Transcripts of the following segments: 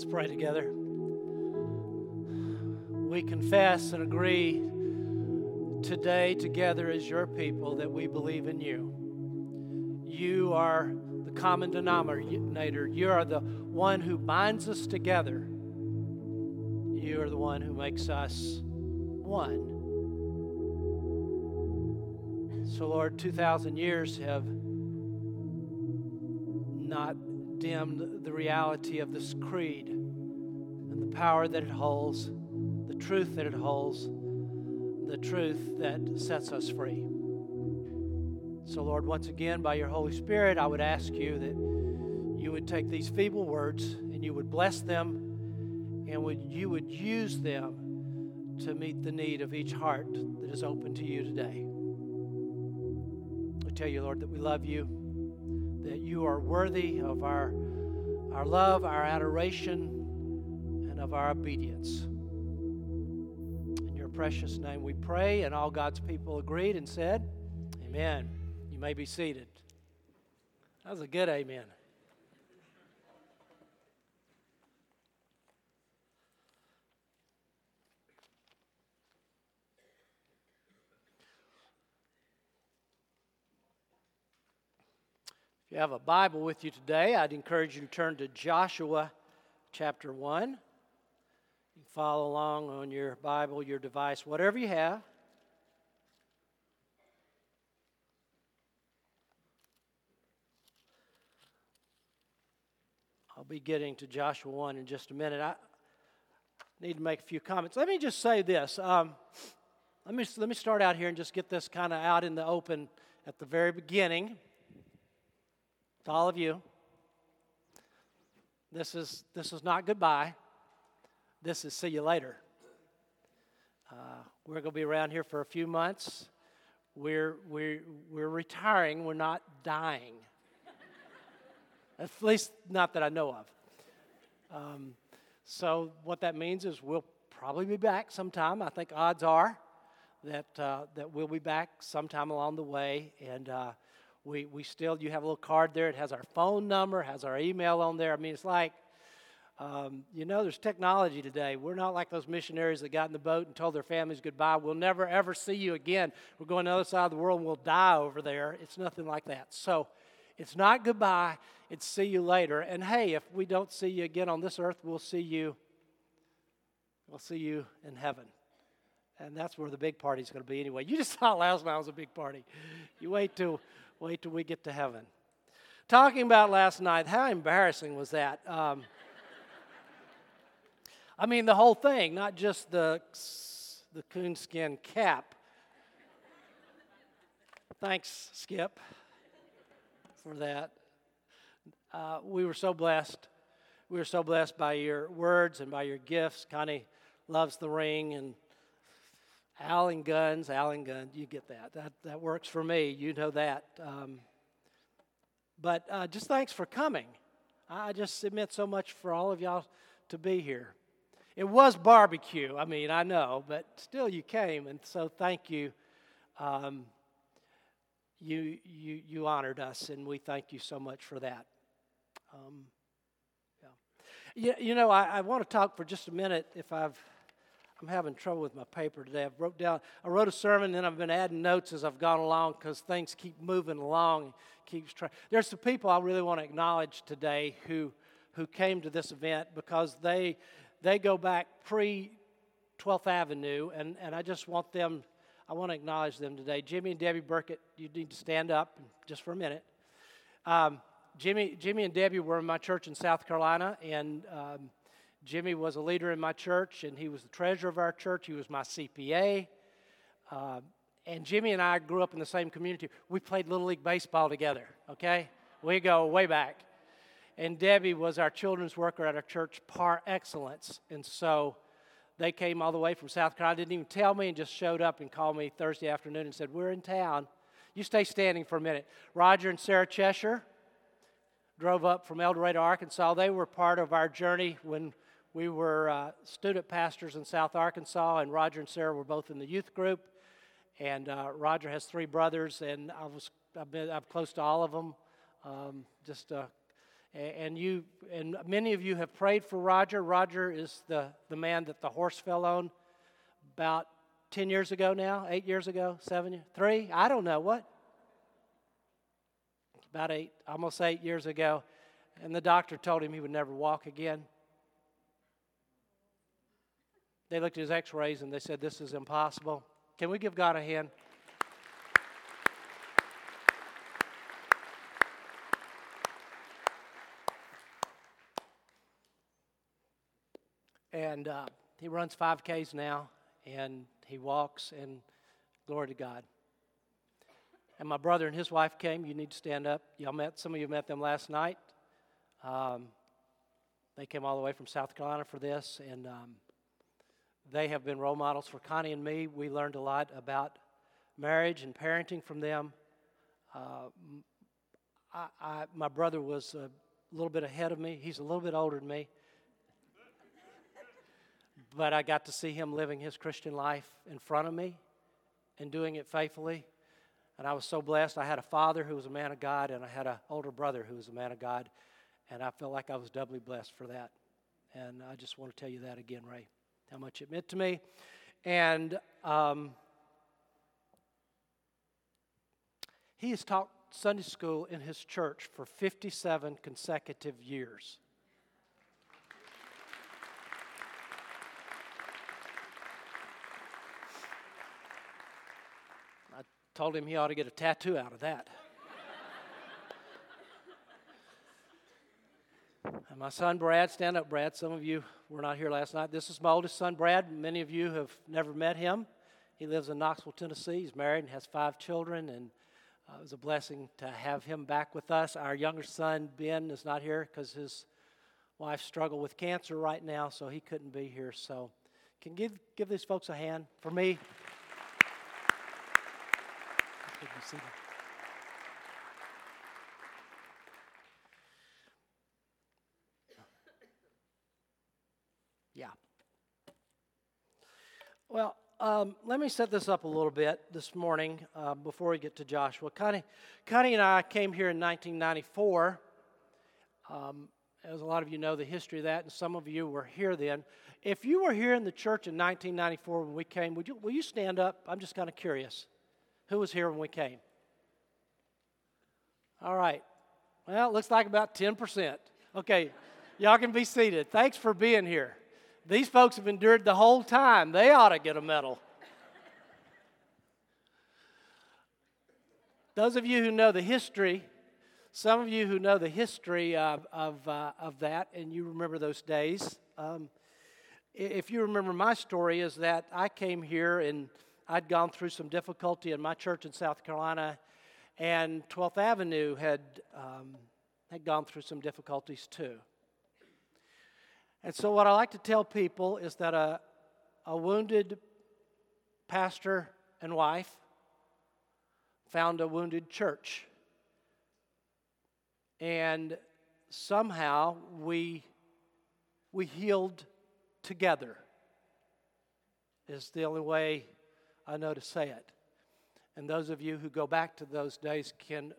Let's pray together. We confess and agree today, together as your people, that we believe in you. You are the common denominator, you are the one who binds us together. You are the one who makes us one. So, Lord, 2,000 years have not dimmed the reality of this creed power that it holds, the truth that it holds, the truth that sets us free. So, Lord, once again, by your Holy Spirit, I would ask you that you would take these feeble words and you would bless them and would, you would use them to meet the need of each heart that is open to you today. We tell you, Lord, that we love you that you are worthy of our, our love, our adoration, and of our obedience. In your precious name we pray, and all God's people agreed and said, Amen. You may be seated. That was a good amen. If you have a Bible with you today, I'd encourage you to turn to Joshua chapter 1. Follow along on your Bible, your device, whatever you have. I'll be getting to Joshua 1 in just a minute. I need to make a few comments. Let me just say this. Um, let, me, let me start out here and just get this kind of out in the open at the very beginning to all of you. This is, this is not goodbye. This is see you later. Uh, we're going to be around here for a few months. We're, we're, we're retiring, we're not dying. At least, not that I know of. Um, so, what that means is we'll probably be back sometime. I think odds are that, uh, that we'll be back sometime along the way. And uh, we, we still, you have a little card there. It has our phone number, has our email on there. I mean, it's like, um, you know, there's technology today. We're not like those missionaries that got in the boat and told their families goodbye. We'll never, ever see you again. We're going to the other side of the world and we'll die over there. It's nothing like that. So it's not goodbye, it's see you later. And hey, if we don't see you again on this earth, we'll see you. We'll see you in heaven. And that's where the big party's going to be anyway. You just thought last night was a big party. You wait till Wait till we get to heaven. Talking about last night, how embarrassing was that? Um, I mean, the whole thing, not just the, the coonskin cap. Thanks, Skip, for that. Uh, we were so blessed. We were so blessed by your words and by your gifts. Connie loves the ring and Allen guns, Allen guns, you get that. That, that works for me. You know that. Um, but uh, just thanks for coming. I just submit so much for all of y'all to be here. It was barbecue, I mean, I know, but still you came, and so thank you. Um, you, you, you honored us, and we thank you so much for that. Um, yeah. you, you know, I, I want to talk for just a minute, if I've I'm having trouble with my paper today. I've wrote down, I wrote a sermon, and I've been adding notes as I've gone along because things keep moving along. Keeps trying. There's some people I really want to acknowledge today who who came to this event because they they go back pre 12th Avenue, and, and I just want them, I want to acknowledge them today. Jimmy and Debbie Burkett, you need to stand up just for a minute. Um, Jimmy, Jimmy and Debbie were in my church in South Carolina, and um, Jimmy was a leader in my church, and he was the treasurer of our church. He was my CPA. Uh, and Jimmy and I grew up in the same community. We played Little League Baseball together, okay? We go way back. And Debbie was our children's worker at our church, Par Excellence. And so they came all the way from South Carolina, didn't even tell me, and just showed up and called me Thursday afternoon and said, We're in town. You stay standing for a minute. Roger and Sarah Cheshire drove up from El Dorado, Arkansas. They were part of our journey when we were uh, student pastors in South Arkansas, and Roger and Sarah were both in the youth group. And uh, Roger has three brothers, and I was I've been I'm close to all of them. Um, just uh, And you and many of you have prayed for Roger. Roger is the, the man that the horse fell on about 10 years ago now, eight years ago, seven, three, I don't know, what? About eight, almost eight years ago. And the doctor told him he would never walk again. They looked at his x rays and they said, This is impossible. Can we give God a hand? And uh, he runs 5Ks now, and he walks, and glory to God. And my brother and his wife came. You need to stand up. Y'all met, some of you met them last night. Um, they came all the way from South Carolina for this, and um, they have been role models for Connie and me. We learned a lot about marriage and parenting from them. Uh, I, I, my brother was a little bit ahead of me. He's a little bit older than me but I got to see him living his Christian life in front of me and doing it faithfully. And I was so blessed. I had a father who was a man of God, and I had an older brother who was a man of God. And I felt like I was doubly blessed for that. And I just want to tell you that again, Ray, how much it meant to me. And um, he has taught Sunday school in his church for 57 consecutive years. Told him he ought to get a tattoo out of that. and my son Brad, stand up, Brad. Some of you were not here last night. This is my oldest son, Brad. Many of you have never met him. He lives in Knoxville, Tennessee. He's married and has five children, and uh, it was a blessing to have him back with us. Our younger son, Ben, is not here because his wife struggled with cancer right now, so he couldn't be here. So, can give give these folks a hand for me. You. Yeah. Well, um, let me set this up a little bit this morning uh, before we get to Joshua. Connie, Connie and I came here in 1994. Um, as a lot of you know the history of that, and some of you were here then. If you were here in the church in 1994 when we came, would you, will you stand up? I'm just kind of curious. Who was here when we came? All right. Well, it looks like about 10%. Okay, y'all can be seated. Thanks for being here. These folks have endured the whole time. They ought to get a medal. Those of you who know the history, some of you who know the history of, of, uh, of that, and you remember those days, um, if you remember my story, is that I came here and I'd gone through some difficulty in my church in South Carolina, and 12th Avenue had, um, had gone through some difficulties too. And so, what I like to tell people is that a, a wounded pastor and wife found a wounded church. And somehow we, we healed together, is the only way I know to say it. And those of you who go back to those days can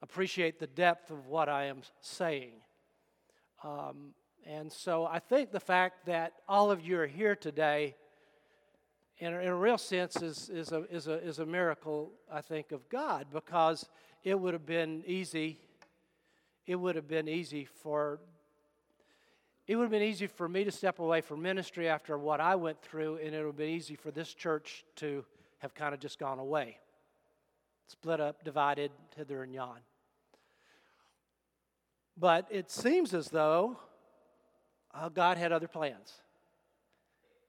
appreciate the depth of what I am saying. Um, and so I think the fact that all of you are here today, in in a real sense, is, is, a, is, a, is a miracle, I think, of God because it would have been easy. It would have been easy for it would have been easy for me to step away from ministry after what I went through, and it would have been easy for this church to have kind of just gone away, split up, divided hither and yon. But it seems as though uh, God had other plans.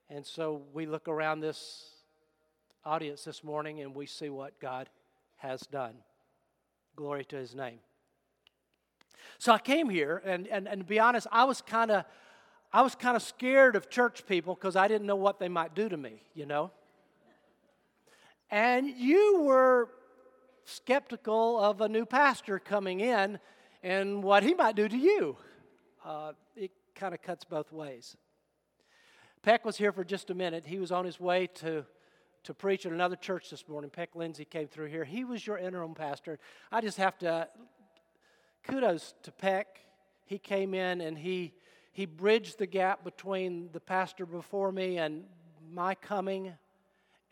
And so we look around this audience this morning and we see what God has done. Glory to his name. So I came here, and, and, and to be honest, I was kind of I was kind of scared of church people because I didn't know what they might do to me, you know. And you were skeptical of a new pastor coming in and what he might do to you. Uh, it kind of cuts both ways. Peck was here for just a minute. He was on his way to, to preach at another church this morning. Peck Lindsay came through here. He was your interim pastor. I just have to kudos to Peck. He came in and he, he bridged the gap between the pastor before me and my coming.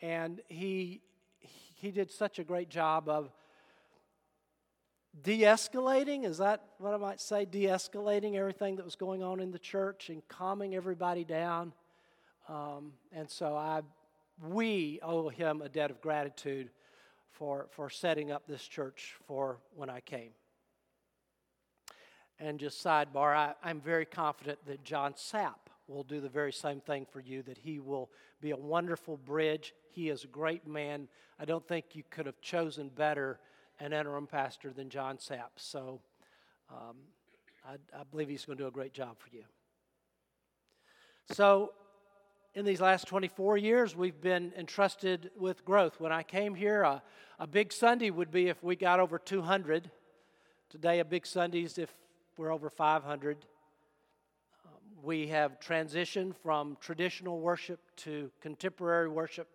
And he, he did such a great job of de escalating. Is that what I might say? De escalating everything that was going on in the church and calming everybody down. Um, and so I, we owe him a debt of gratitude for, for setting up this church for when I came. And just sidebar, I, I'm very confident that John Sapp will do the very same thing for you, that he will be a wonderful bridge. He is a great man. I don't think you could have chosen better an interim pastor than John Sapp. So um, I, I believe he's going to do a great job for you. So, in these last 24 years, we've been entrusted with growth. When I came here, a, a big Sunday would be if we got over 200. Today, a big Sunday is if we're over 500. Um, we have transitioned from traditional worship to contemporary worship.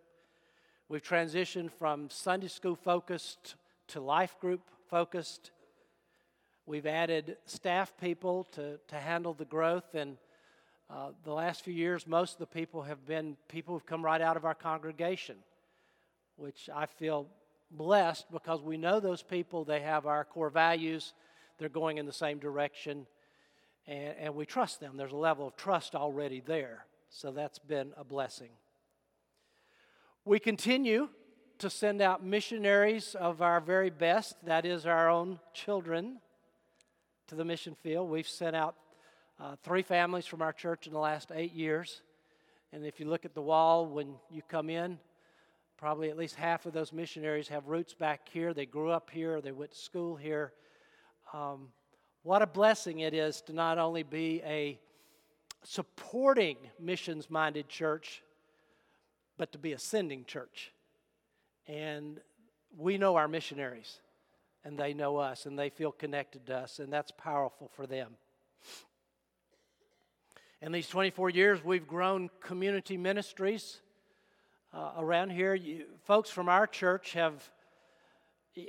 We've transitioned from Sunday school focused to life group focused. We've added staff people to, to handle the growth. And uh, the last few years, most of the people have been people who've come right out of our congregation, which I feel blessed because we know those people, they have our core values, they're going in the same direction, and, and we trust them. There's a level of trust already there. So that's been a blessing. We continue to send out missionaries of our very best, that is, our own children, to the mission field. We've sent out uh, three families from our church in the last eight years. And if you look at the wall when you come in, probably at least half of those missionaries have roots back here. They grew up here, they went to school here. Um, what a blessing it is to not only be a supporting missions minded church, but to be a sending church. And we know our missionaries, and they know us, and they feel connected to us, and that's powerful for them. In these 24 years, we've grown community ministries uh, around here. You, folks from our church have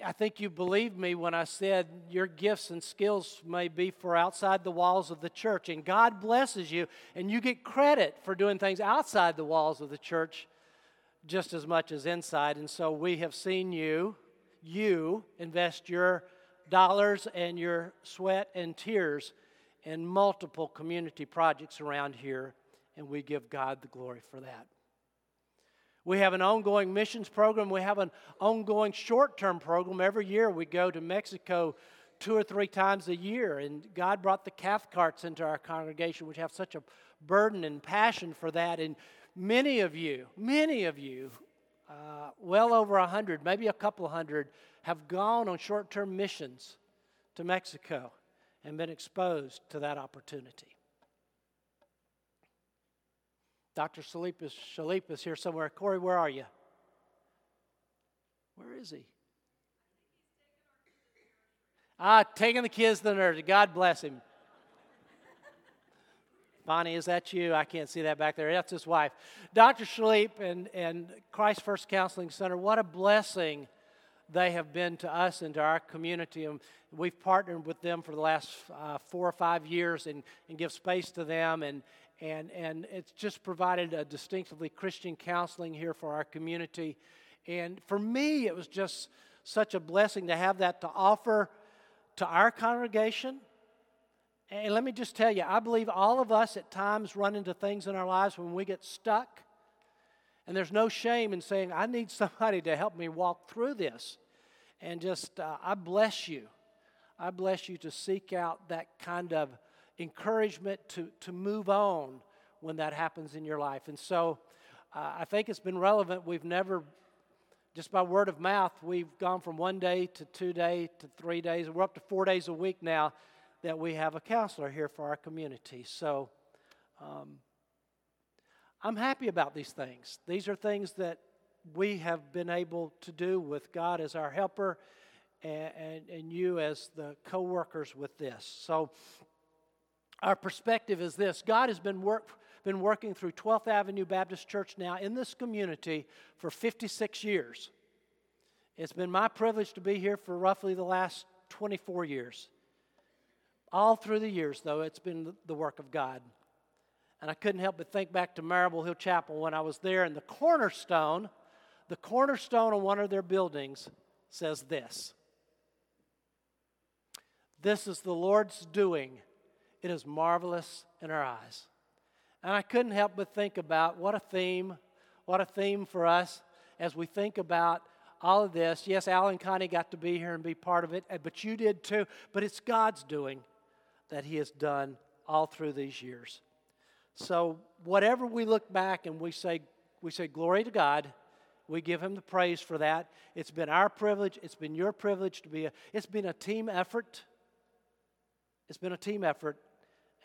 I think you believed me when I said your gifts and skills may be for outside the walls of the church. And God blesses you, and you get credit for doing things outside the walls of the church just as much as inside. And so we have seen you, you invest your dollars and your sweat and tears in multiple community projects around here, and we give God the glory for that. We have an ongoing missions program. We have an ongoing short term program. Every year we go to Mexico two or three times a year. And God brought the Cathcarts into our congregation, which have such a burden and passion for that. And many of you, many of you, uh, well over a hundred, maybe a couple hundred, have gone on short term missions to Mexico and been exposed to that opportunity. Dr. Shalip is, here somewhere. Corey, where are you? Where is he? Ah, taking the kids to the nursery. God bless him. Bonnie, is that you? I can't see that back there. That's his wife. Dr. Schleep and, and Christ First Counseling Center, what a blessing they have been to us and to our community. And we've partnered with them for the last uh, four or five years and, and give space to them. And, and, and it's just provided a distinctively Christian counseling here for our community. And for me, it was just such a blessing to have that to offer to our congregation. And let me just tell you, I believe all of us at times run into things in our lives when we get stuck. And there's no shame in saying, I need somebody to help me walk through this. And just, uh, I bless you. I bless you to seek out that kind of encouragement to, to move on when that happens in your life. And so uh, I think it's been relevant. We've never, just by word of mouth, we've gone from one day to two day to three days. We're up to four days a week now that we have a counselor here for our community. So um, I'm happy about these things. These are things that we have been able to do with God as our helper and, and, and you as the co workers with this. So our perspective is this God has been, work, been working through 12th Avenue Baptist Church now in this community for 56 years. It's been my privilege to be here for roughly the last 24 years. All through the years, though, it's been the work of God. And I couldn't help but think back to Marable Hill Chapel when I was there, and the cornerstone, the cornerstone on one of their buildings says this This is the Lord's doing. It is marvelous in our eyes. And I couldn't help but think about what a theme, what a theme for us as we think about all of this. Yes, Alan Connie got to be here and be part of it, eh, but you did too. But it's God's doing that He has done all through these years. So whatever we look back and we say, we say glory to God. We give him the praise for that. It's been our privilege. It's been your privilege to be a, it's been a team effort. It's been a team effort,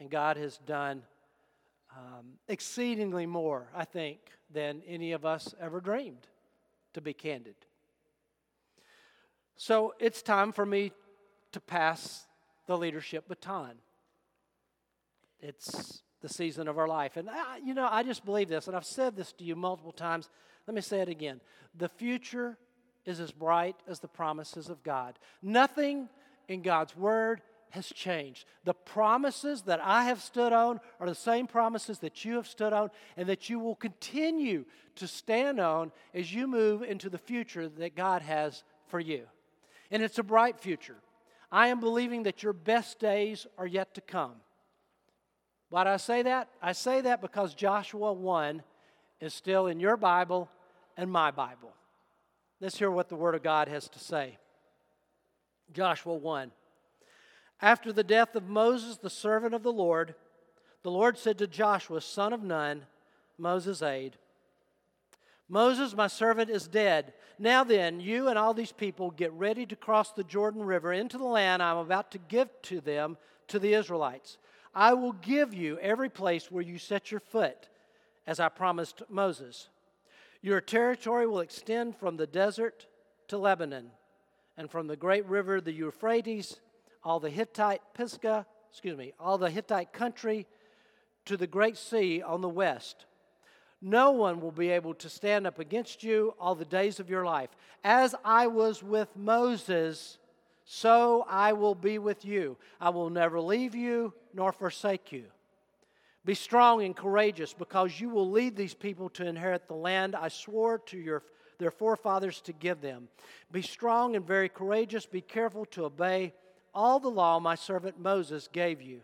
and God has done um, exceedingly more, I think, than any of us ever dreamed, to be candid. So it's time for me to pass the leadership baton. It's the season of our life. And, I, you know, I just believe this, and I've said this to you multiple times. Let me say it again. The future is as bright as the promises of God. Nothing in God's Word has changed. The promises that I have stood on are the same promises that you have stood on and that you will continue to stand on as you move into the future that God has for you. And it's a bright future. I am believing that your best days are yet to come. Why do I say that? I say that because Joshua 1 is still in your Bible and my Bible. Let's hear what the Word of God has to say. Joshua 1. After the death of Moses, the servant of the Lord, the Lord said to Joshua, son of Nun, Moses' aide, Moses, my servant, is dead. Now then, you and all these people get ready to cross the Jordan River into the land I'm about to give to them, to the Israelites. I will give you every place where you set your foot, as I promised Moses. Your territory will extend from the desert to Lebanon, and from the great river, the Euphrates, all the Hittite Pisgah, excuse me, all the Hittite country to the great sea on the west. No one will be able to stand up against you all the days of your life. As I was with Moses, so I will be with you. I will never leave you nor forsake you. Be strong and courageous because you will lead these people to inherit the land I swore to your, their forefathers to give them. Be strong and very courageous. Be careful to obey all the law my servant Moses gave you.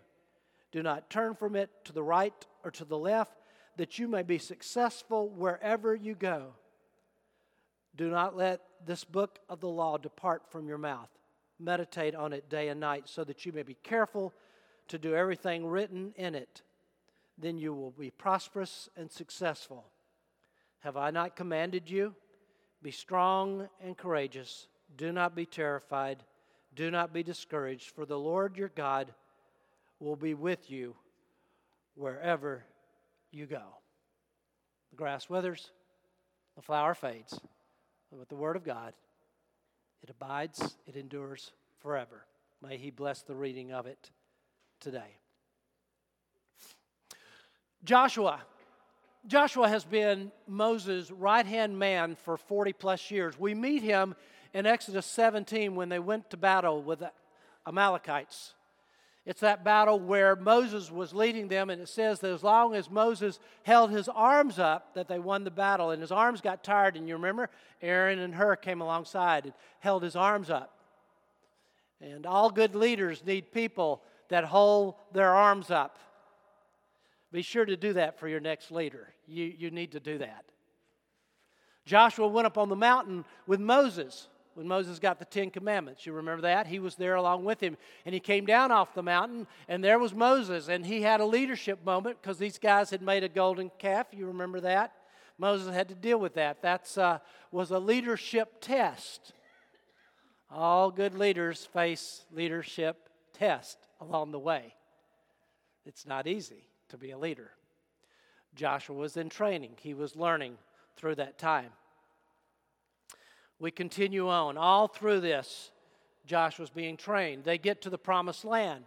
Do not turn from it to the right or to the left, that you may be successful wherever you go. Do not let this book of the law depart from your mouth. Meditate on it day and night, so that you may be careful to do everything written in it. Then you will be prosperous and successful. Have I not commanded you? Be strong and courageous. Do not be terrified. Do not be discouraged, for the Lord your God will be with you wherever you go. The grass withers, the flower fades, but with the word of God, it abides, it endures forever. May he bless the reading of it today. Joshua. Joshua has been Moses' right hand man for 40 plus years. We meet him in Exodus 17 when they went to battle with the Amalekites. It's that battle where Moses was leading them, and it says that as long as Moses held his arms up, that they won the battle. And his arms got tired, and you remember Aaron and Hur came alongside and held his arms up. And all good leaders need people that hold their arms up. Be sure to do that for your next leader. You, you need to do that. Joshua went up on the mountain with Moses when Moses got the Ten Commandments. You remember that? He was there along with him. And he came down off the mountain, and there was Moses. And he had a leadership moment because these guys had made a golden calf. You remember that? Moses had to deal with that. That uh, was a leadership test. All good leaders face leadership test along the way. It's not easy to be a leader. Joshua was in training, he was learning through that time. We continue on. All through this, Joshua's being trained. They get to the promised land.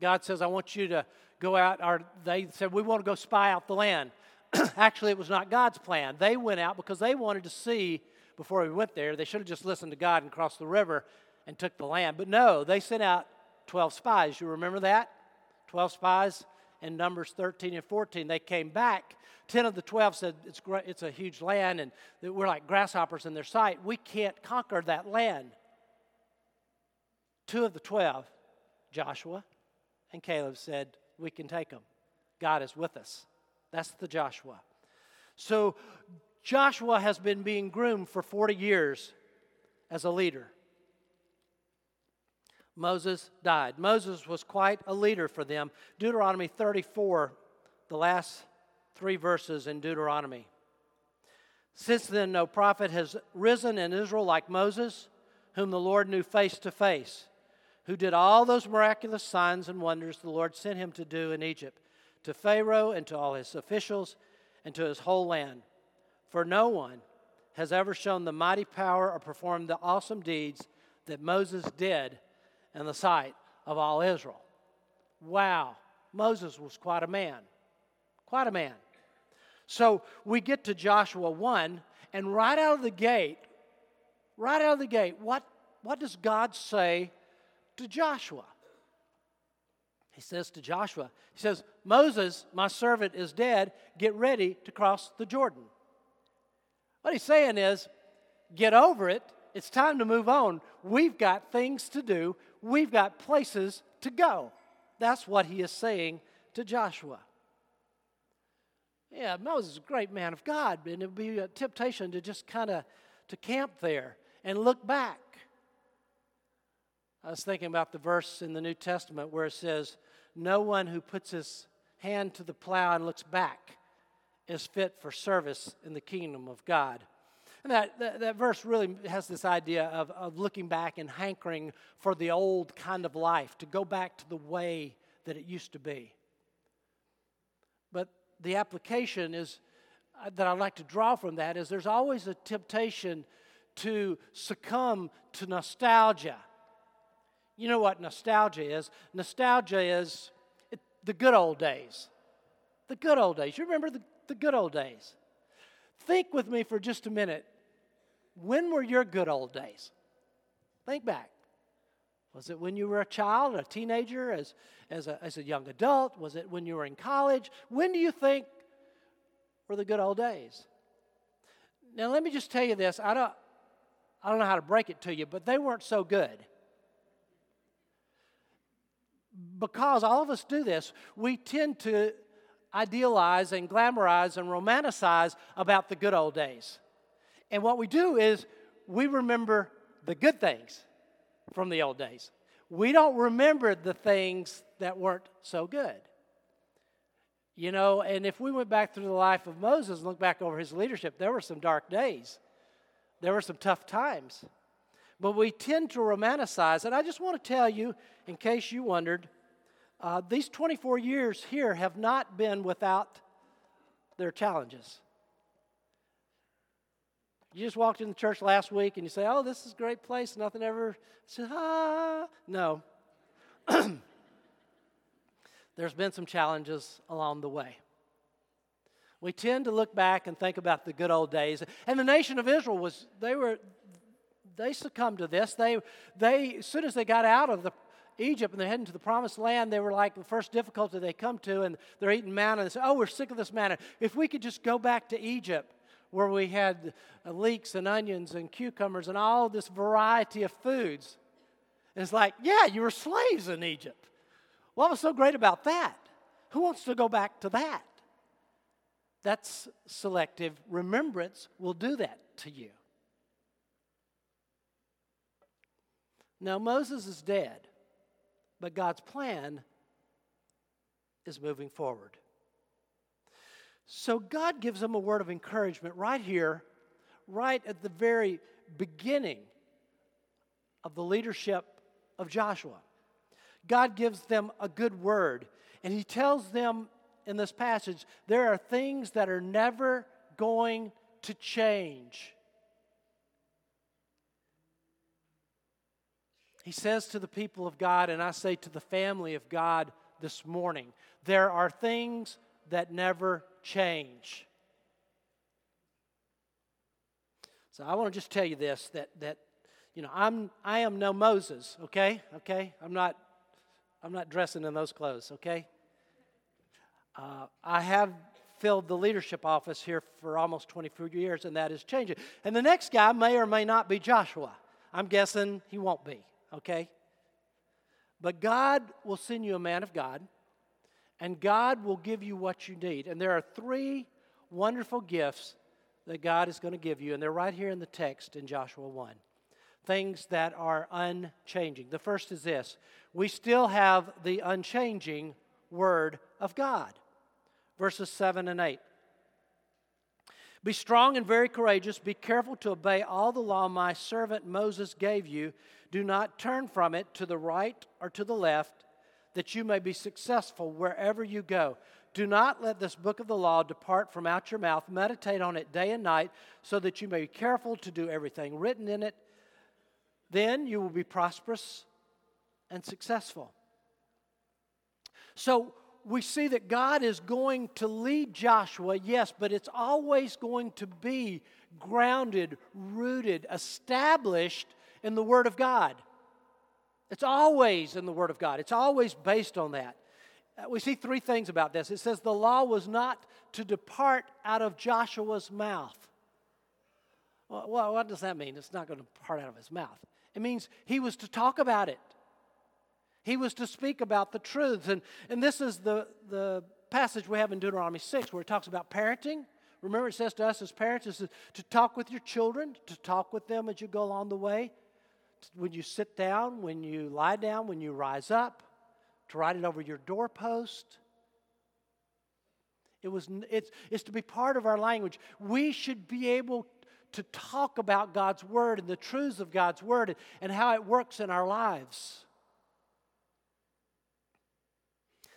God says, I want you to go out, or they said, We want to go spy out the land. Actually, it was not God's plan. They went out because they wanted to see before we went there. They should have just listened to God and crossed the river and took the land. But no, they sent out 12 spies. You remember that? 12 spies in Numbers 13 and 14. They came back. 10 of the 12 said, It's, it's a huge land and we're like grasshoppers in their sight. We can't conquer that land. Two of the 12, Joshua and Caleb, said, We can take them. God is with us. That's the Joshua. So Joshua has been being groomed for 40 years as a leader. Moses died. Moses was quite a leader for them. Deuteronomy 34, the last three verses in Deuteronomy. Since then, no prophet has risen in Israel like Moses, whom the Lord knew face to face, who did all those miraculous signs and wonders the Lord sent him to do in Egypt, to Pharaoh and to all his officials and to his whole land. For no one has ever shown the mighty power or performed the awesome deeds that Moses did in the sight of all Israel. Wow, Moses was quite a man. Quite a man. So we get to Joshua 1, and right out of the gate, right out of the gate, what, what does God say to Joshua? He says to Joshua, He says, Moses, my servant, is dead. Get ready to cross the Jordan. What he's saying is, get over it. It's time to move on. We've got things to do, we've got places to go. That's what he is saying to Joshua. Yeah, Moses is a great man of God, and it would be a temptation to just kind of to camp there and look back. I was thinking about the verse in the New Testament where it says, No one who puts his hand to the plow and looks back is fit for service in the kingdom of God. And that, that, that, verse really has this idea of, of looking back and hankering for the old kind of life, to go back to the way that it used to be. But the application is uh, that I'd like to draw from that is there's always a temptation to succumb to nostalgia. You know what nostalgia is? Nostalgia is the good old days. The good old days. You remember the the good old days. Think with me for just a minute. When were your good old days? Think back. Was it when you were a child, a teenager, as, as, a, as a young adult? Was it when you were in college? When do you think were the good old days? Now, let me just tell you this. I don't, I don't know how to break it to you, but they weren't so good. Because all of us do this, we tend to idealize and glamorize and romanticize about the good old days. And what we do is we remember the good things from the old days. We don't remember the things that weren't so good. You know, and if we went back through the life of Moses and look back over his leadership, there were some dark days. There were some tough times. But we tend to romanticize. And I just want to tell you, in case you wondered, uh, these 24 years here have not been without their challenges. You just walked in the church last week and you say, Oh, this is a great place, nothing ever says, ah. No. There's been some challenges along the way. We tend to look back and think about the good old days. And the nation of Israel was, they were, they succumbed to this. They, they, as soon as they got out of the Egypt and they're heading to the promised land, they were like the first difficulty they come to, and they're eating manna. And they say, Oh, we're sick of this manna. If we could just go back to Egypt, where we had uh, leeks and onions and cucumbers and all this variety of foods. And it's like, yeah, you were slaves in Egypt. What was so great about that? Who wants to go back to that? That's selective remembrance will do that to you. Now, Moses is dead. But God's plan is moving forward. So God gives them a word of encouragement right here, right at the very beginning of the leadership of Joshua. God gives them a good word, and He tells them in this passage there are things that are never going to change. He says to the people of God, and I say to the family of God this morning, there are things that never change. So I want to just tell you this that that you know I'm I am no Moses, okay? Okay? I'm not I'm not dressing in those clothes, okay? Uh, I have filled the leadership office here for almost 24 years, and that is changing. And the next guy may or may not be Joshua. I'm guessing he won't be, okay? But God will send you a man of God, and God will give you what you need. And there are three wonderful gifts that God is going to give you, and they're right here in the text in Joshua 1. Things that are unchanging. The first is this we still have the unchanging Word of God. Verses 7 and 8. Be strong and very courageous. Be careful to obey all the law my servant Moses gave you. Do not turn from it to the right or to the left, that you may be successful wherever you go. Do not let this book of the law depart from out your mouth. Meditate on it day and night, so that you may be careful to do everything written in it. Then you will be prosperous and successful. So we see that God is going to lead Joshua, yes, but it's always going to be grounded, rooted, established in the Word of God. It's always in the Word of God, it's always based on that. Uh, we see three things about this. It says the law was not to depart out of Joshua's mouth. Well, what does that mean? It's not going to depart out of his mouth. It means he was to talk about it. He was to speak about the truths. And, and this is the, the passage we have in Deuteronomy 6 where it talks about parenting. Remember, it says to us as parents is to talk with your children, to talk with them as you go along the way. When you sit down, when you lie down, when you rise up, to write it over your doorpost. It was, it's, it's to be part of our language. We should be able to talk about God's Word and the truths of God's Word and how it works in our lives.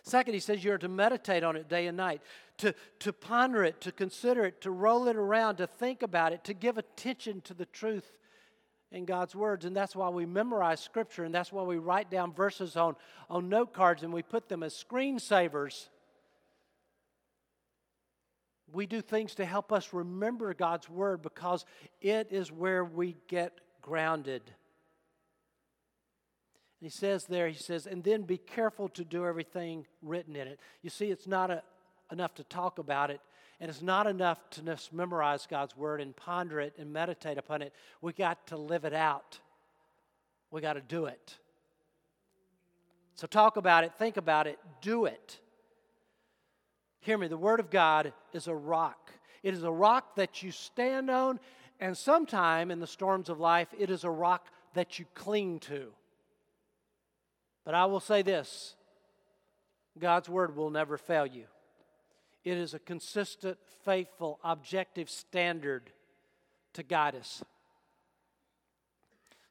Second, he says you're to meditate on it day and night, to, to ponder it, to consider it, to roll it around, to think about it, to give attention to the truth in God's words. And that's why we memorize Scripture, and that's why we write down verses on, on note cards and we put them as screensavers. We do things to help us remember God's Word because it is where we get grounded. And he says there, he says, and then be careful to do everything written in it. You see, it's not a, enough to talk about it, and it's not enough to just memorize God's word and ponder it and meditate upon it. We got to live it out. We got to do it. So talk about it, think about it, do it. Hear me, the Word of God is a rock. It is a rock that you stand on, and sometime in the storms of life, it is a rock that you cling to. But I will say this God's Word will never fail you. It is a consistent, faithful, objective standard to guide us.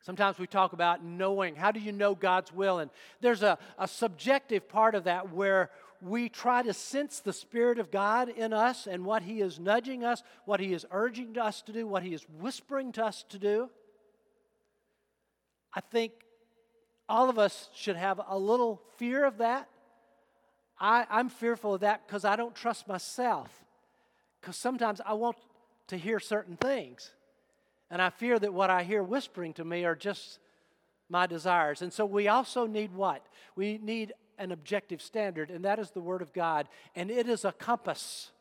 Sometimes we talk about knowing. How do you know God's will? And there's a, a subjective part of that where we try to sense the Spirit of God in us and what He is nudging us, what He is urging us to do, what He is whispering to us to do. I think all of us should have a little fear of that I, I'm fearful of that because I don't trust myself. Because sometimes I want to hear certain things. And I fear that what I hear whispering to me are just my desires. And so we also need what? We need an objective standard, and that is the Word of God. And it is a compass.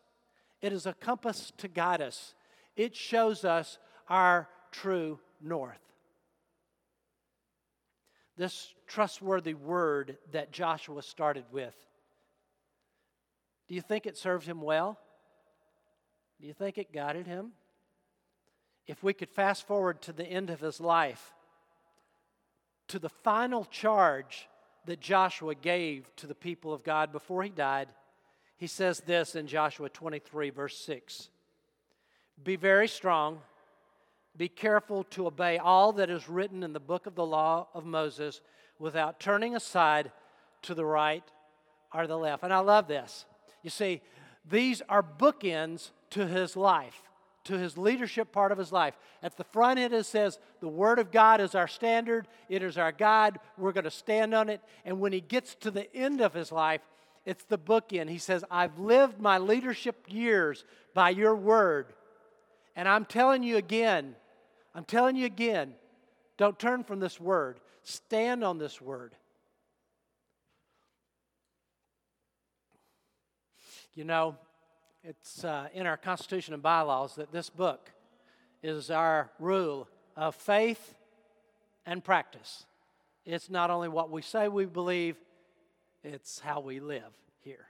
It is a compass to guide us. It shows us our true north. This trustworthy word that Joshua started with do you think it served him well? Do you think it guided him? If we could fast forward to the end of his life, to the final charge that Joshua gave to the people of God before he died, he says this in Joshua 23, verse 6 Be very strong, be careful to obey all that is written in the book of the law of Moses without turning aside to the right or the left. And I love this. You see, these are bookends to his life, to his leadership part of his life. At the front end, it says, The Word of God is our standard, it is our guide, we're going to stand on it. And when he gets to the end of his life, it's the bookend. He says, I've lived my leadership years by your word. And I'm telling you again, I'm telling you again, don't turn from this word. Stand on this word. You know, it's uh, in our Constitution and bylaws that this book is our rule of faith and practice. It's not only what we say we believe, it's how we live here.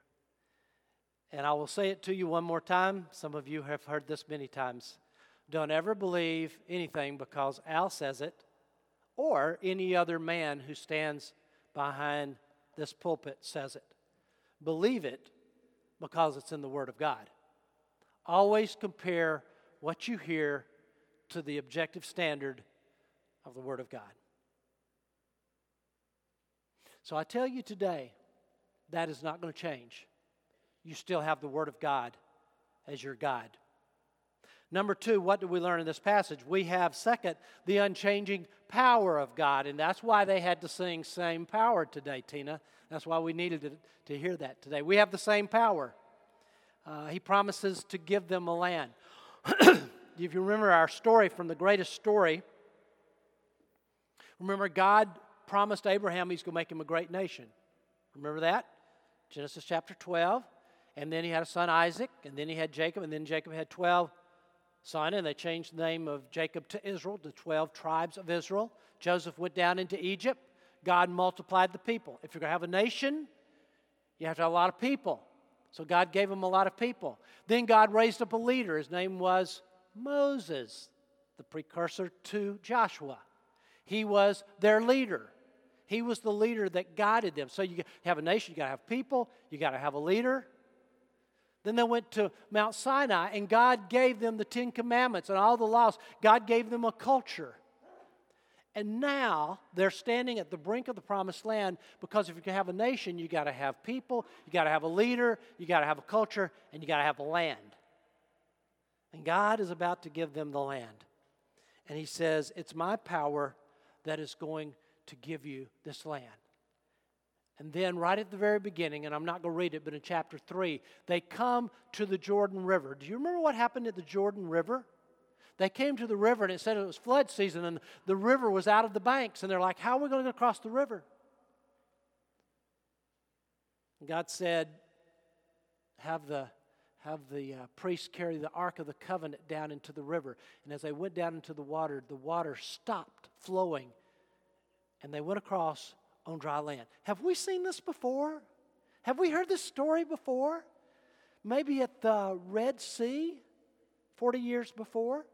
And I will say it to you one more time. Some of you have heard this many times. Don't ever believe anything because Al says it or any other man who stands behind this pulpit says it. Believe it because it's in the Word of God. Always compare what you hear to the objective standard of the Word of God. So I tell you today, that is not going to change. You still have the Word of God as your guide. Number two, what do we learn in this passage? We have, second, the unchanging power of God. And that's why they had to sing Same Power today, Tina. That's why we needed to, to hear that today. We have the same power. Uh, he promises to give them a land. if you remember our story from the greatest story, remember God promised Abraham he's going to make him a great nation. Remember that? Genesis chapter 12. And then he had a son, Isaac, and then he had Jacob, and then Jacob had 12 sons, and they changed the name of Jacob to Israel, the 12 tribes of Israel. Joseph went down into Egypt. God multiplied the people. If you're going to have a nation, you have to have a lot of people. So God gave him a lot of people. Then God raised up a leader. His name was Moses, the precursor to Joshua. He was their leader. He was the leader that guided them. So you have a nation, you got to have people, you got to have a leader. Then they went to Mount Sinai, and God gave them the Ten Commandments and all the laws. God gave them a culture. And now they're standing at the brink of the promised land because if you can have a nation, you got to have people, you got to have a leader, you got to have a culture, and you got to have a land. And God is about to give them the land. And He says, It's my power that is going to give you this land. And then, right at the very beginning, and I'm not going to read it, but in chapter 3, they come to the Jordan River. Do you remember what happened at the Jordan River? They came to the river and it said it was flood season and the river was out of the banks. And they're like, How are we going to cross the river? God said, Have the, have the uh, priests carry the Ark of the Covenant down into the river. And as they went down into the water, the water stopped flowing and they went across on dry land. Have we seen this before? Have we heard this story before? Maybe at the Red Sea 40 years before?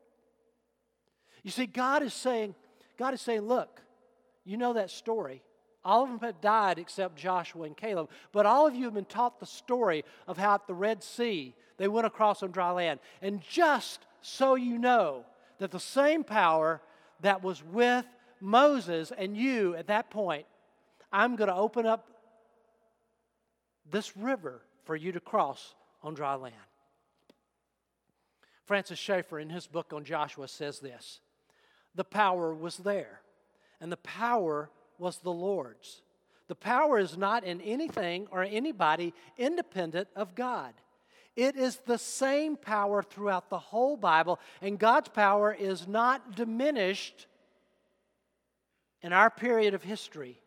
You see, God is saying, God is saying, look, you know that story. All of them have died except Joshua and Caleb. But all of you have been taught the story of how at the Red Sea they went across on dry land. And just so you know that the same power that was with Moses and you at that point, I'm going to open up this river for you to cross on dry land. Francis Schaeffer, in his book on Joshua, says this The power was there, and the power was the Lord's. The power is not in anything or anybody independent of God. It is the same power throughout the whole Bible, and God's power is not diminished in our period of history.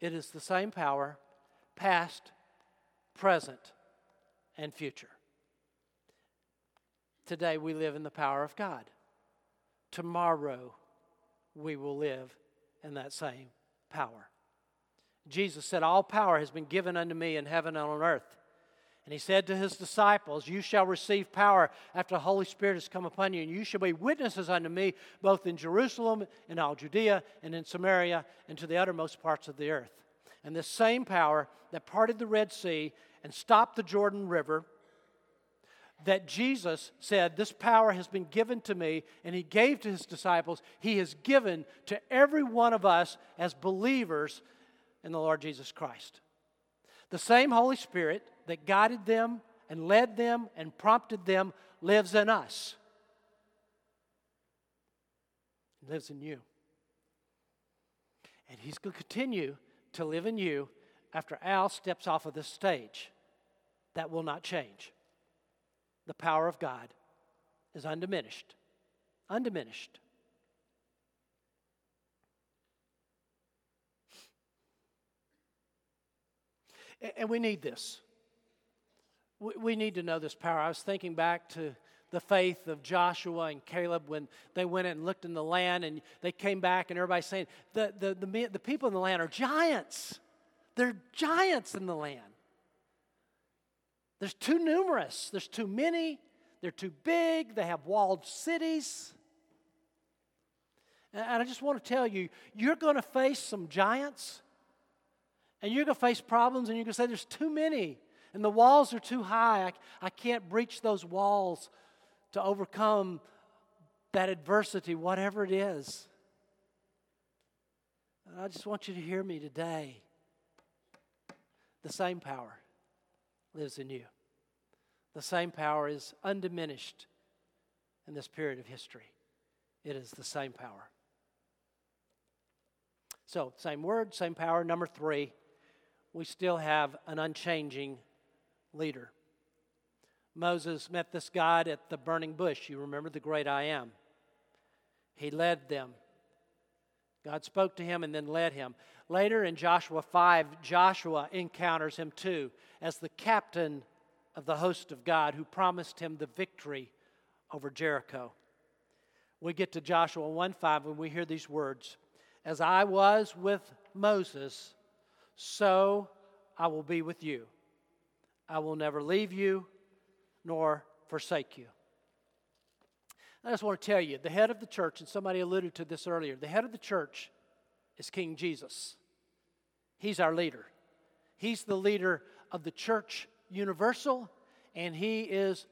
It is the same power, past, present, and future. Today we live in the power of God. Tomorrow we will live in that same power. Jesus said, All power has been given unto me in heaven and on earth. And he said to his disciples, You shall receive power after the Holy Spirit has come upon you, and you shall be witnesses unto me both in Jerusalem, in all Judea, and in Samaria, and to the uttermost parts of the earth. And this same power that parted the Red Sea and stopped the Jordan River, that Jesus said, This power has been given to me, and he gave to his disciples, he has given to every one of us as believers in the Lord Jesus Christ. The same Holy Spirit that guided them and led them and prompted them lives in us. Lives in you. And He's going to continue to live in you after Al steps off of this stage. That will not change. The power of God is undiminished. Undiminished. And we need this. we, need to know this power. I was thinking back to the faith of Joshua and Caleb when they went and looked in the land and they came back and everybody's saying, the, the, the, the people in the land are giants. They're giants in the land. There's too numerous, there's too many, they're too big, they have walled cities. And I just want to tell you, you're going to face some giants, and you're going to face problems, and you're going to say, There's too many, and the walls are too high. I, I can't breach those walls to overcome that adversity, whatever it is. And I just want you to hear me today. The same power lives in you. The same power is undiminished in this period of history. It is the same power. So, same word, same power. Number three, we still have an unchanging leader. Moses met this God at the burning bush. You remember the great I am. He led them. God spoke to him and then led him. Later in Joshua 5, Joshua encounters him too as the captain of the host of God who promised him the victory over Jericho. We get to Joshua 1 5 when we hear these words As I was with Moses, so I will be with you. I will never leave you nor forsake you. I just want to tell you the head of the church, and somebody alluded to this earlier, the head of the church is King Jesus. He's our leader. He's the leader of the church universal, and he is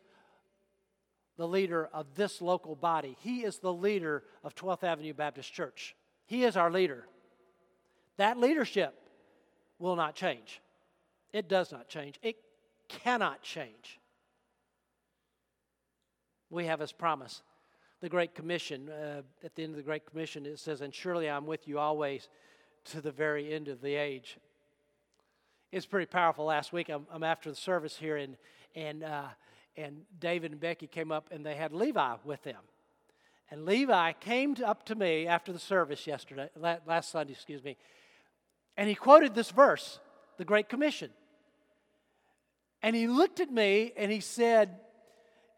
the leader of this local body. He is the leader of 12th Avenue Baptist Church. He is our leader. That leadership will not change. It does not change. It cannot change we have his promise. The Great Commission, uh, at the end of the Great Commission, it says, And surely I'm with you always to the very end of the age. It's pretty powerful. Last week, I'm, I'm after the service here, and, and, uh, and David and Becky came up, and they had Levi with them. And Levi came to, up to me after the service yesterday, last Sunday, excuse me, and he quoted this verse, the Great Commission. And he looked at me and he said,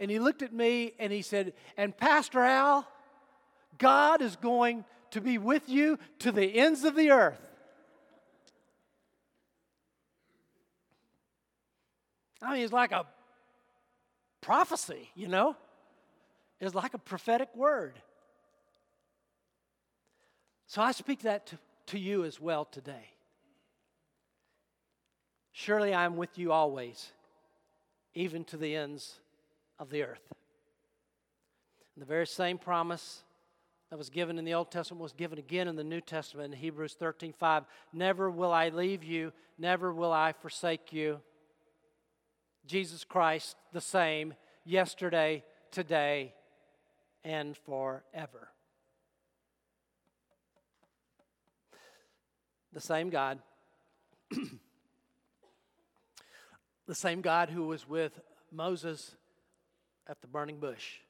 and he looked at me and he said, And Pastor Al, God is going to be with you to the ends of the earth. I mean, it's like a prophecy, you know? It's like a prophetic word. So I speak that to, to you as well today. Surely I am with you always, even to the ends of the earth. And the very same promise that was given in the Old Testament was given again in the New Testament in Hebrews 13 5. Never will I leave you, never will I forsake you. Jesus Christ, the same yesterday, today, and forever. The same God. the same God who was with Moses at the burning bush.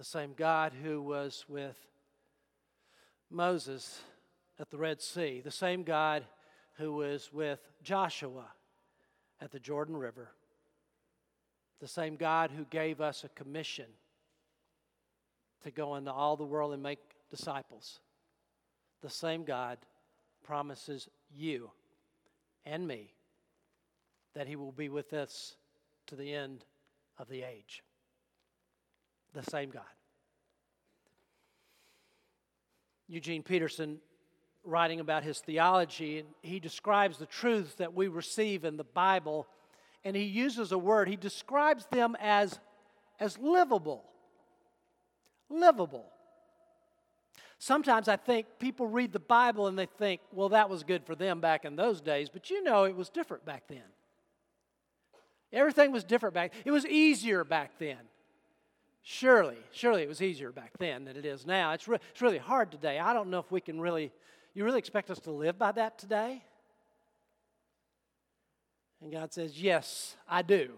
The same God who was with Moses at the Red Sea. The same God who was with Joshua at the Jordan River. The same God who gave us a commission to go into all the world and make disciples. The same God promises you and me that He will be with us to the end of the age. The same God. Eugene Peterson, writing about his theology, he describes the truths that we receive in the Bible, and he uses a word. He describes them as, as livable. Livable. Sometimes I think people read the Bible and they think, well, that was good for them back in those days, but you know it was different back then. Everything was different back. It was easier back then. Surely, surely it was easier back then than it is now. It's, re- it's really hard today. I don't know if we can really, you really expect us to live by that today? And God says, Yes, I do.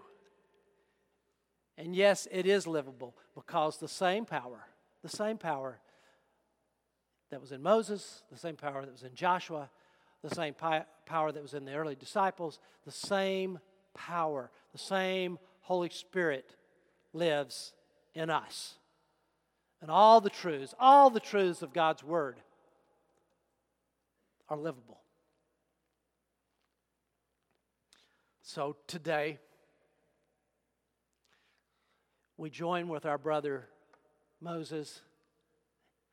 And yes, it is livable because the same power, the same power that was in Moses, the same power that was in Joshua, the same pi- power that was in the early disciples, the same power, the same Holy Spirit lives in us. And all the truths, all the truths of God's Word are livable. So today, we join with our brother Moses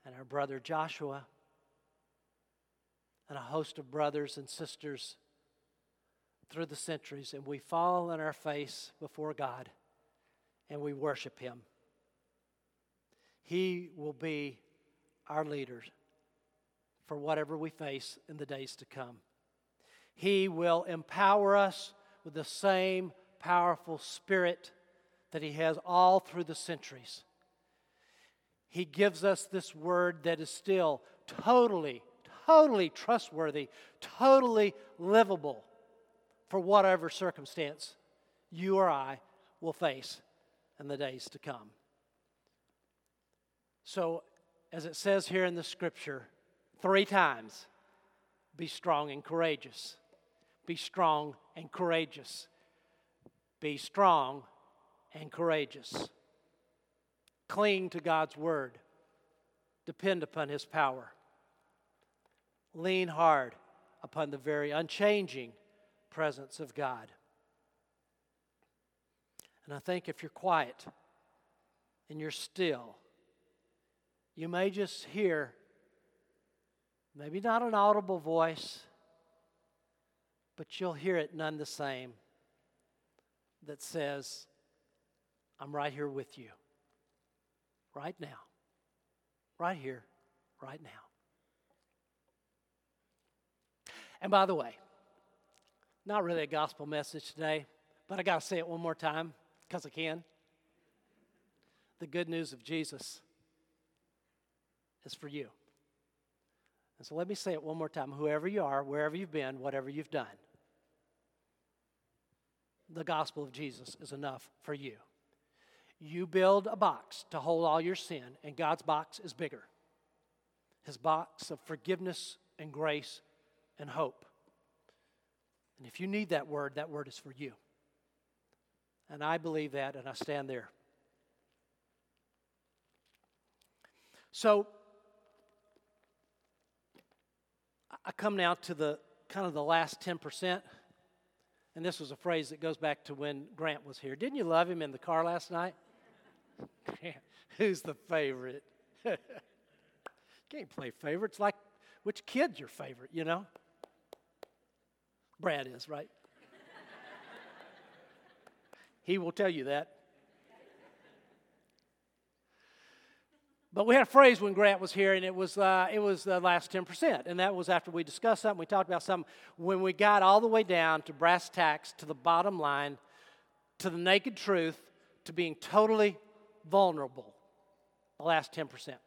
and our brother Joshua and a host of brothers and sisters through the centuries, and we fall on our face before God and we worship Him. He will be our leader for whatever we face in the days to come. He will empower us with the same powerful spirit that He has all through the centuries. He gives us this word that is still totally, totally trustworthy, totally livable for whatever circumstance you or I will face in the days to come. So, as it says here in the scripture, three times be strong and courageous. Be strong and courageous. Be strong and courageous. Cling to God's word. Depend upon his power. Lean hard upon the very unchanging presence of God. And I think if you're quiet and you're still, you may just hear maybe not an audible voice, but you'll hear it none the same that says, I'm right here with you. Right now. Right here, right now. And by the way, not really a gospel message today, but I got to say it one more time because I can. The good news of Jesus is for you. And so let me say it one more time. Whoever you are, wherever you've been, whatever you've done, the gospel of Jesus is enough for you. You build a box to hold all your sin, and God's box is bigger. His box of forgiveness and grace and hope. And if you need that word, that word is for you. And I believe that, and I stand there. So, I come now to the kind of the last 10%. And this was a phrase that goes back to when Grant was here. Didn't you love him in the car last night? Who's the favorite? Can't play favorites like which kid's your favorite, you know? Brad is, right? he will tell you that. But we had a phrase when Grant was here, and it was uh, it was the last ten percent, and that was after we discussed something, we talked about something. When we got all the way down to brass tacks, to the bottom line, to the naked truth, to being totally vulnerable, the last ten percent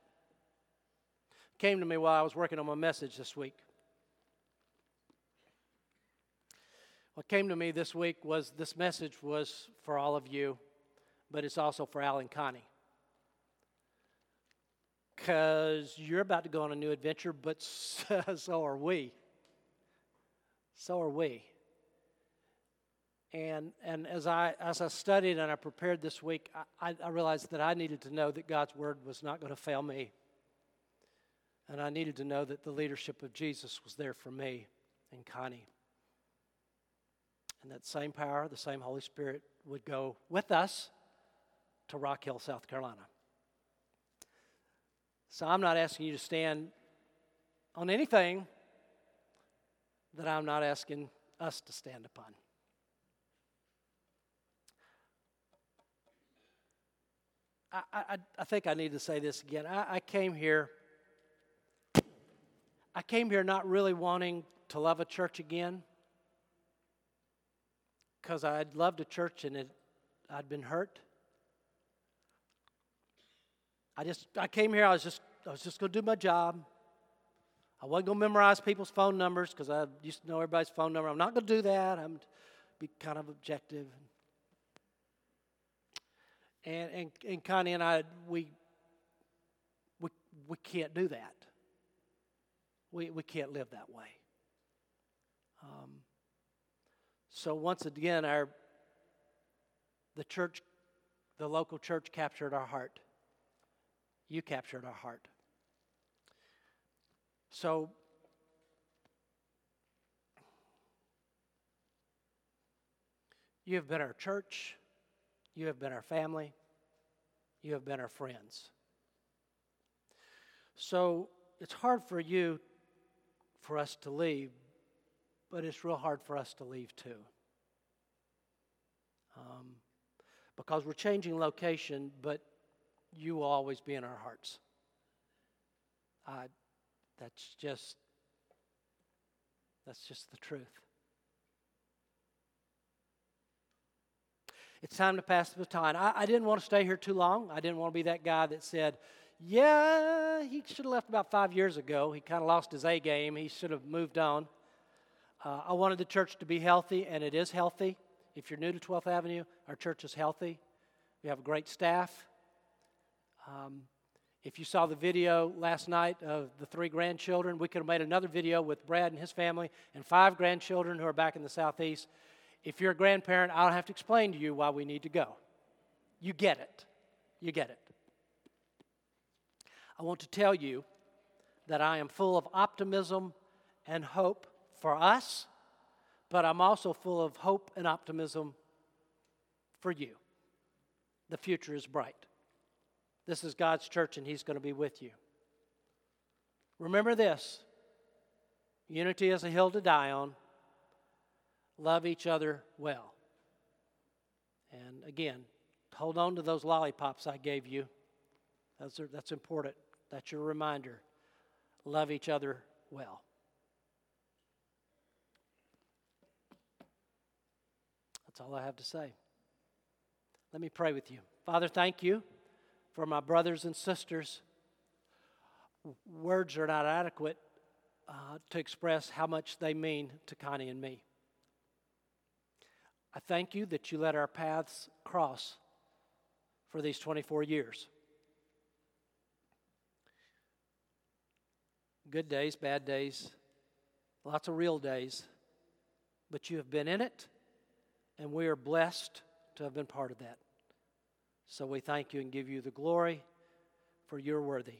came to me while I was working on my message this week. What came to me this week was this message was for all of you, but it's also for Al and Connie. Because you're about to go on a new adventure, but so are we. So are we. And, and as, I, as I studied and I prepared this week, I, I realized that I needed to know that God's word was not going to fail me. And I needed to know that the leadership of Jesus was there for me and Connie. And that same power, the same Holy Spirit would go with us to Rock Hill, South Carolina. So I'm not asking you to stand on anything that I'm not asking us to stand upon. I, I, I think I need to say this again. I, I came here. I came here not really wanting to love a church again because I'd loved a church and it, I'd been hurt. I just I came here. I was just I was just going to do my job. I wasn't going to memorize people's phone numbers because I used to know everybody's phone number. I'm not going to do that. I'm be kind of objective. And and and Connie and I we we we can't do that. We we can't live that way. Um, so once again, our the church, the local church captured our heart. You captured our heart. So, you have been our church, you have been our family, you have been our friends. So, it's hard for you, for us to leave, but it's real hard for us to leave too. Um, because we're changing location, but you will always be in our hearts. Uh, that's just that's just the truth. It's time to pass the baton. I, I didn't want to stay here too long. I didn't want to be that guy that said, yeah, he should have left about five years ago. He kind of lost his A game. He should have moved on. Uh, I wanted the church to be healthy, and it is healthy. If you're new to 12th Avenue, our church is healthy. We have a great staff. Um, if you saw the video last night of the three grandchildren, we could have made another video with Brad and his family and five grandchildren who are back in the southeast. If you're a grandparent, I don't have to explain to you why we need to go. You get it. You get it. I want to tell you that I am full of optimism and hope for us, but I'm also full of hope and optimism for you. The future is bright. This is God's church, and He's going to be with you. Remember this unity is a hill to die on. Love each other well. And again, hold on to those lollipops I gave you. That's, that's important. That's your reminder. Love each other well. That's all I have to say. Let me pray with you. Father, thank you for my brothers and sisters. Words are not adequate uh, to express how much they mean to Connie and me. I thank you that you let our paths cross for these 24 years. Good days, bad days, lots of real days, but you have been in it and we are blessed to have been part of that. So we thank you and give you the glory for you're worthy.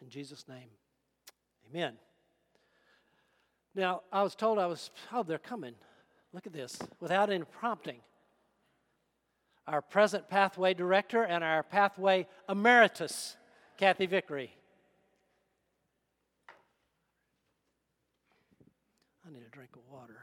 In Jesus' name, amen. Now, I was told I was, oh, they're coming. Look at this, without any prompting. Our present pathway director and our pathway emeritus, Kathy Vickery. I need a drink of water.